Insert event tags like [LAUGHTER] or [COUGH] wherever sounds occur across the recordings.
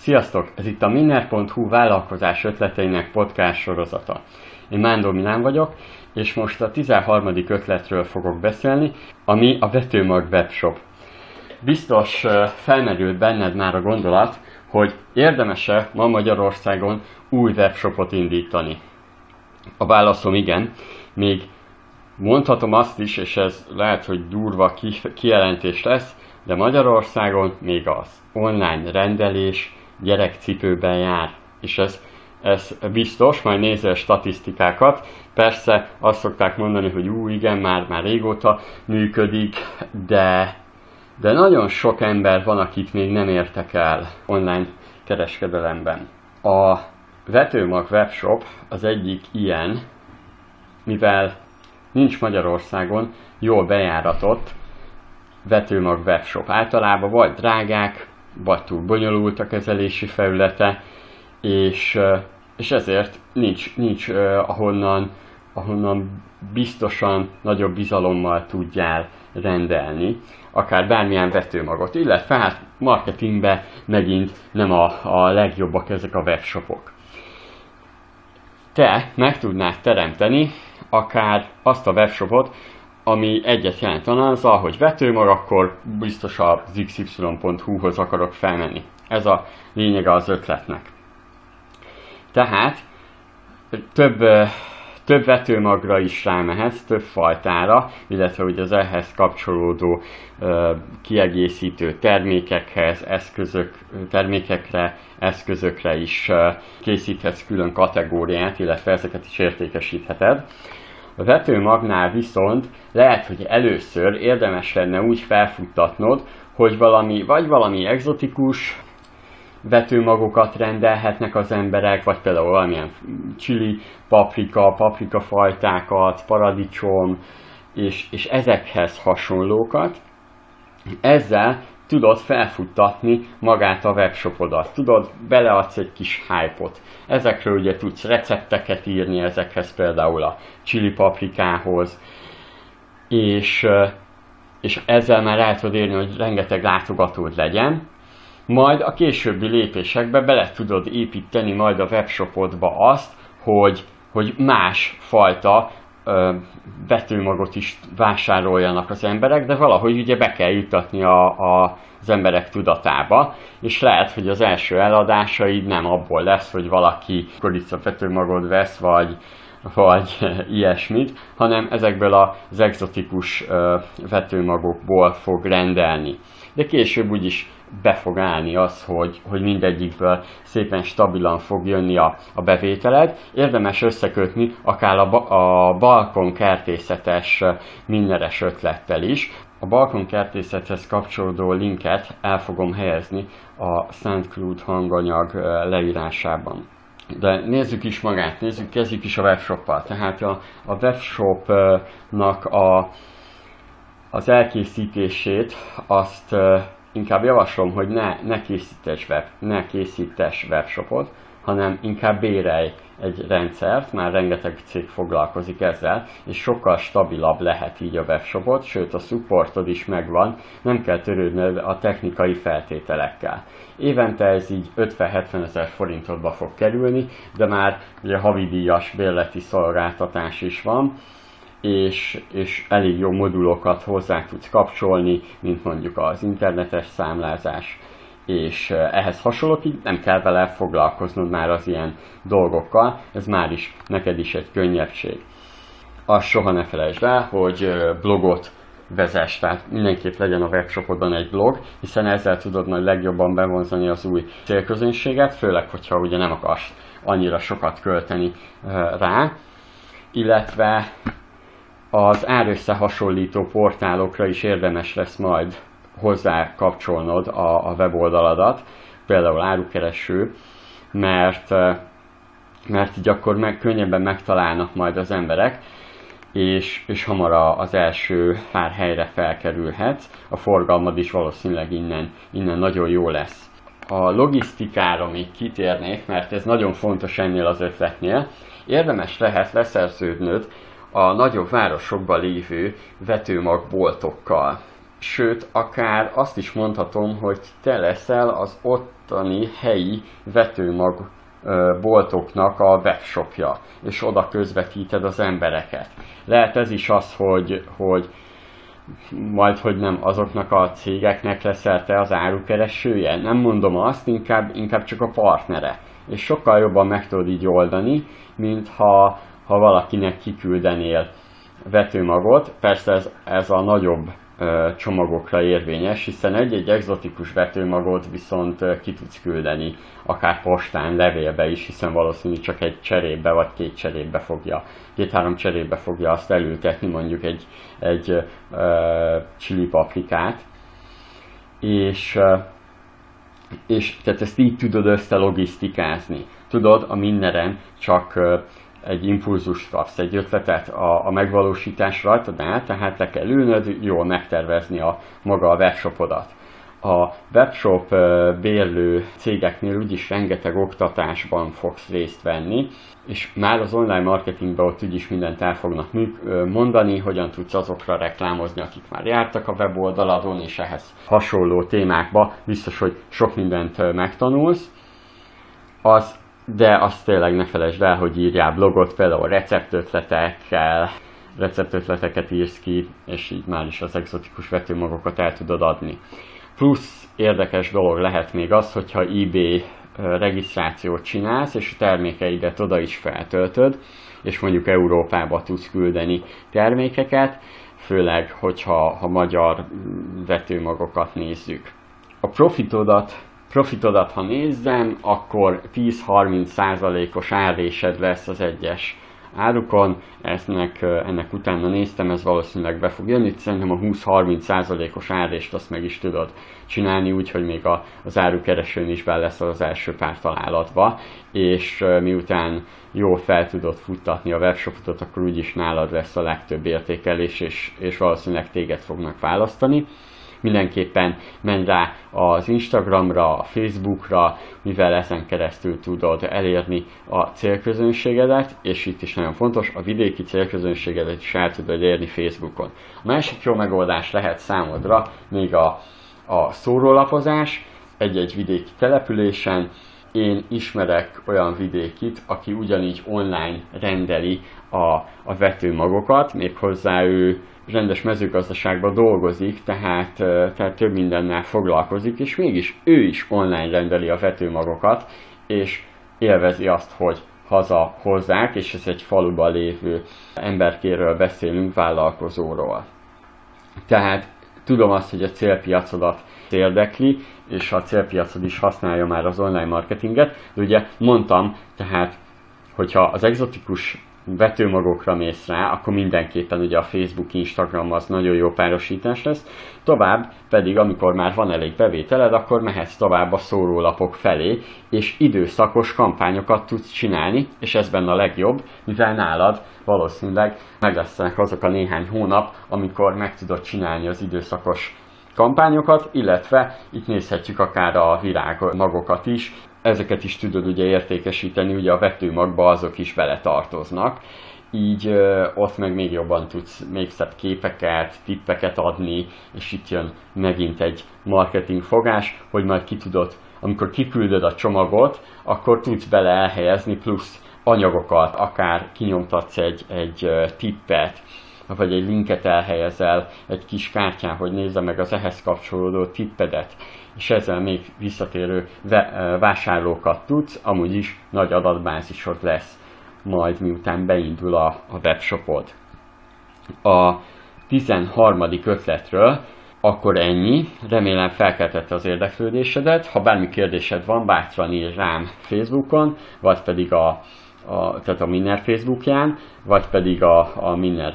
Sziasztok! Ez itt a Minner.hu vállalkozás ötleteinek podcast sorozata. Én Mándor Milán vagyok, és most a 13. ötletről fogok beszélni, ami a Vetőmag webshop. Biztos felmerült benned már a gondolat, hogy érdemese ma Magyarországon új webshopot indítani. A válaszom igen, még mondhatom azt is, és ez lehet, hogy durva kijelentés lesz, de Magyarországon még az online rendelés gyerekcipőben jár. És ez, ez biztos, majd nézze a statisztikákat. Persze azt szokták mondani, hogy ú, igen, már, már régóta működik, de, de nagyon sok ember van, akit még nem értek el online kereskedelemben. A Vetőmag webshop az egyik ilyen, mivel nincs Magyarországon jól bejáratott vetőmag webshop. Általában vagy drágák, vagy túl bonyolult a kezelési felülete, és, és ezért nincs, nincs ahonnan, ahonnan biztosan nagyobb bizalommal tudjál rendelni, akár bármilyen vetőmagot, illetve hát marketingben megint nem a, a legjobbak ezek a webshopok. Te meg tudnád teremteni akár azt a webshopot, ami egyet jelent azzal, hogy vetőmag, akkor biztos az xy.hu-hoz akarok felmenni. Ez a lényege az ötletnek. Tehát több, több vetőmagra is rámehetsz, több fajtára, illetve ugye az ehhez kapcsolódó kiegészítő termékekhez, eszközök, termékekre, eszközökre is készíthetsz külön kategóriát, illetve ezeket is értékesítheted. A vetőmagnál viszont lehet, hogy először érdemes lenne úgy felfuttatnod, hogy valami, vagy valami egzotikus vetőmagokat rendelhetnek az emberek, vagy például valamilyen chili, paprika, paprika fajtákat, paradicsom, és, és ezekhez hasonlókat. Ezzel tudod felfuttatni magát a webshopodat. Tudod, beleadsz egy kis hype-ot. Ezekről ugye tudsz recepteket írni, ezekhez például a chili paprikához, és, és ezzel már el tudod érni, hogy rengeteg látogatód legyen, majd a későbbi lépésekbe bele tudod építeni majd a webshopodba azt, hogy, hogy más fajta vetőmagot is vásároljanak az emberek, de valahogy ugye be kell jutatni a, a, az emberek tudatába, és lehet, hogy az első eladásaid nem abból lesz, hogy valaki vetőmagot vesz, vagy, vagy [LAUGHS] ilyesmit, hanem ezekből az egzotikus vetőmagokból fog rendelni. De később úgyis be fog állni az, hogy, hogy mindegyikből szépen stabilan fog jönni a, a bevételed. Érdemes összekötni akár a, a balkon kertészetes mindenes ötlettel is. A balkon kertészethez kapcsolódó linket el fogom helyezni a Szent Cloud hanganyag leírásában. De nézzük is magát, nézzük, kezdjük is a webshoppal. Tehát a, a webshopnak a, az elkészítését azt inkább javaslom, hogy ne, ne készítes, web, ne készítes webshopot, hanem inkább bérelj egy rendszert, már rengeteg cég foglalkozik ezzel, és sokkal stabilabb lehet így a webshopot, sőt a supportod is megvan, nem kell törődnöd a technikai feltételekkel. Évente ez így 50-70 ezer forintodba fog kerülni, de már ugye havidíjas bérleti szolgáltatás is van, és, és elég jó modulokat hozzá tudsz kapcsolni, mint mondjuk az internetes számlázás, és ehhez hasonlók, így nem kell vele foglalkoznod már az ilyen dolgokkal, ez már is neked is egy könnyebbség. Azt soha ne felejtsd el, hogy blogot vezess, tehát mindenképp legyen a webshopodban egy blog, hiszen ezzel tudod majd legjobban bevonzani az új célközönséget, főleg, hogyha ugye nem akarsz annyira sokat költeni rá, illetve az árösszehasonlító portálokra is érdemes lesz majd hozzá kapcsolnod a, a weboldaladat, például árukereső, mert, mert így akkor meg, könnyebben megtalálnak majd az emberek, és, és hamar az első pár helyre felkerülhetsz, a forgalmad is valószínűleg innen, innen nagyon jó lesz. A logisztikára még kitérnék, mert ez nagyon fontos ennél az ötletnél. Érdemes lehet leszerződnöd a nagyobb városokban lévő vetőmagboltokkal. Sőt, akár azt is mondhatom, hogy te leszel az ottani helyi vetőmag boltoknak a webshopja, és oda közvetíted az embereket. Lehet ez is az, hogy, hogy majd, hogy nem azoknak a cégeknek leszel te az árukeresője. Nem mondom azt, inkább, inkább csak a partnere. És sokkal jobban meg tudod így oldani, mint ha, ha valakinek kiküldenél vetőmagot. Persze ez, ez a nagyobb csomagokra érvényes, hiszen egy-egy egzotikus vetőmagot viszont ki tudsz küldeni, akár postán, levélbe is, hiszen valószínűleg csak egy cserébe vagy két cserébe fogja, két-három cserébe fogja azt elültetni, mondjuk egy, egy uh, chili paprikát. És, uh, és tehát ezt így tudod összelogisztikázni. Tudod, a mindenen csak egy impulzust kapsz, egy ötletet a, a megvalósítás rajtad tehát le kell ülnöd, jól megtervezni a maga a webshopodat. A webshop bérlő cégeknél úgyis rengeteg oktatásban fogsz részt venni, és már az online marketingben ott úgyis mindent el fognak mondani, hogyan tudsz azokra reklámozni, akik már jártak a weboldaladon, és ehhez hasonló témákba biztos, hogy sok mindent megtanulsz. Az de azt tényleg ne felejtsd el, hogy írjál blogot, például receptötletekkel, receptötleteket írsz ki, és így már is az exotikus vetőmagokat el tudod adni. Plusz érdekes dolog lehet még az, hogyha eBay regisztrációt csinálsz, és a termékeidet oda is feltöltöd, és mondjuk Európába tudsz küldeni termékeket, főleg, hogyha ha magyar vetőmagokat nézzük. A profitodat profitodat, ha nézzem, akkor 10-30 százalékos árésed lesz az egyes árukon, ennek, ennek utána néztem, ez valószínűleg be fog jönni, szerintem a 20-30 százalékos árést azt meg is tudod csinálni úgy, hogy még a, az árukeresőn is be lesz az első pár találatba, és miután jól fel tudod futtatni a webshopot, akkor úgyis nálad lesz a legtöbb értékelés, és, és valószínűleg téged fognak választani mindenképpen menj rá az Instagramra, a Facebookra, mivel ezen keresztül tudod elérni a célközönségedet, és itt is nagyon fontos, a vidéki célközönségedet is el tudod érni Facebookon. A másik jó megoldás lehet számodra még a, a szórólapozás egy-egy vidéki településen, én ismerek olyan vidékit, aki ugyanígy online rendeli a, a vetőmagokat, méghozzá ő rendes mezőgazdaságban dolgozik, tehát, tehát több mindennel foglalkozik, és mégis ő is online rendeli a vetőmagokat, és élvezi azt, hogy haza hozzák, és ez egy faluban lévő emberkéről beszélünk, vállalkozóról. Tehát tudom azt, hogy a célpiacodat érdekli, és a célpiacod is használja már az online marketinget, de ugye mondtam, tehát hogyha az exotikus vetőmagokra mész rá, akkor mindenképpen ugye a Facebook, Instagram az nagyon jó párosítás lesz. Tovább pedig, amikor már van elég bevételed, akkor mehetsz tovább a szórólapok felé, és időszakos kampányokat tudsz csinálni, és ez benne a legjobb, mivel nálad valószínűleg meg lesznek azok a néhány hónap, amikor meg tudod csinálni az időszakos kampányokat, illetve itt nézhetjük akár a virágmagokat is, ezeket is tudod ugye értékesíteni, ugye a vetőmagba azok is bele tartoznak, így ö, ott meg még jobban tudsz még szebb képeket, tippeket adni, és itt jön megint egy marketing fogás, hogy majd ki tudod, amikor kiküldöd a csomagot, akkor tudsz bele elhelyezni plusz anyagokat, akár kinyomtatsz egy, egy tippet, vagy egy linket elhelyezel egy kis kártyán, hogy nézze meg az ehhez kapcsolódó tippedet, és ezzel még visszatérő vásárlókat tudsz, amúgy is nagy adatbázisod lesz majd miután beindul a, a webshopod. A 13. ötletről akkor ennyi. Remélem felkeltette az érdeklődésedet. Ha bármi kérdésed van, bátran ír rám Facebookon, vagy pedig a a, tehát a Minner Facebookján, vagy pedig a, a Minner,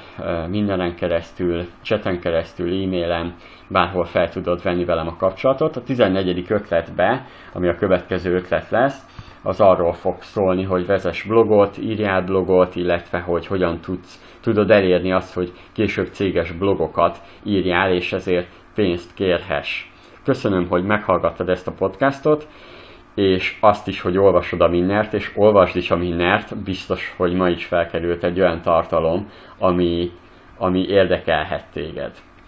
Minneren keresztül, chaten keresztül, e-mailen, bárhol fel tudod venni velem a kapcsolatot. A 14. ötletbe, ami a következő ötlet lesz, az arról fog szólni, hogy vezess blogot, írjál blogot, illetve hogy hogyan tudsz, tudod elérni azt, hogy később céges blogokat írjál, és ezért pénzt kérhess. Köszönöm, hogy meghallgattad ezt a podcastot, és azt is, hogy olvasod a Minnert, és olvasd is a Minnert, biztos, hogy ma is felkerült egy olyan tartalom, ami, ami érdekelhet téged.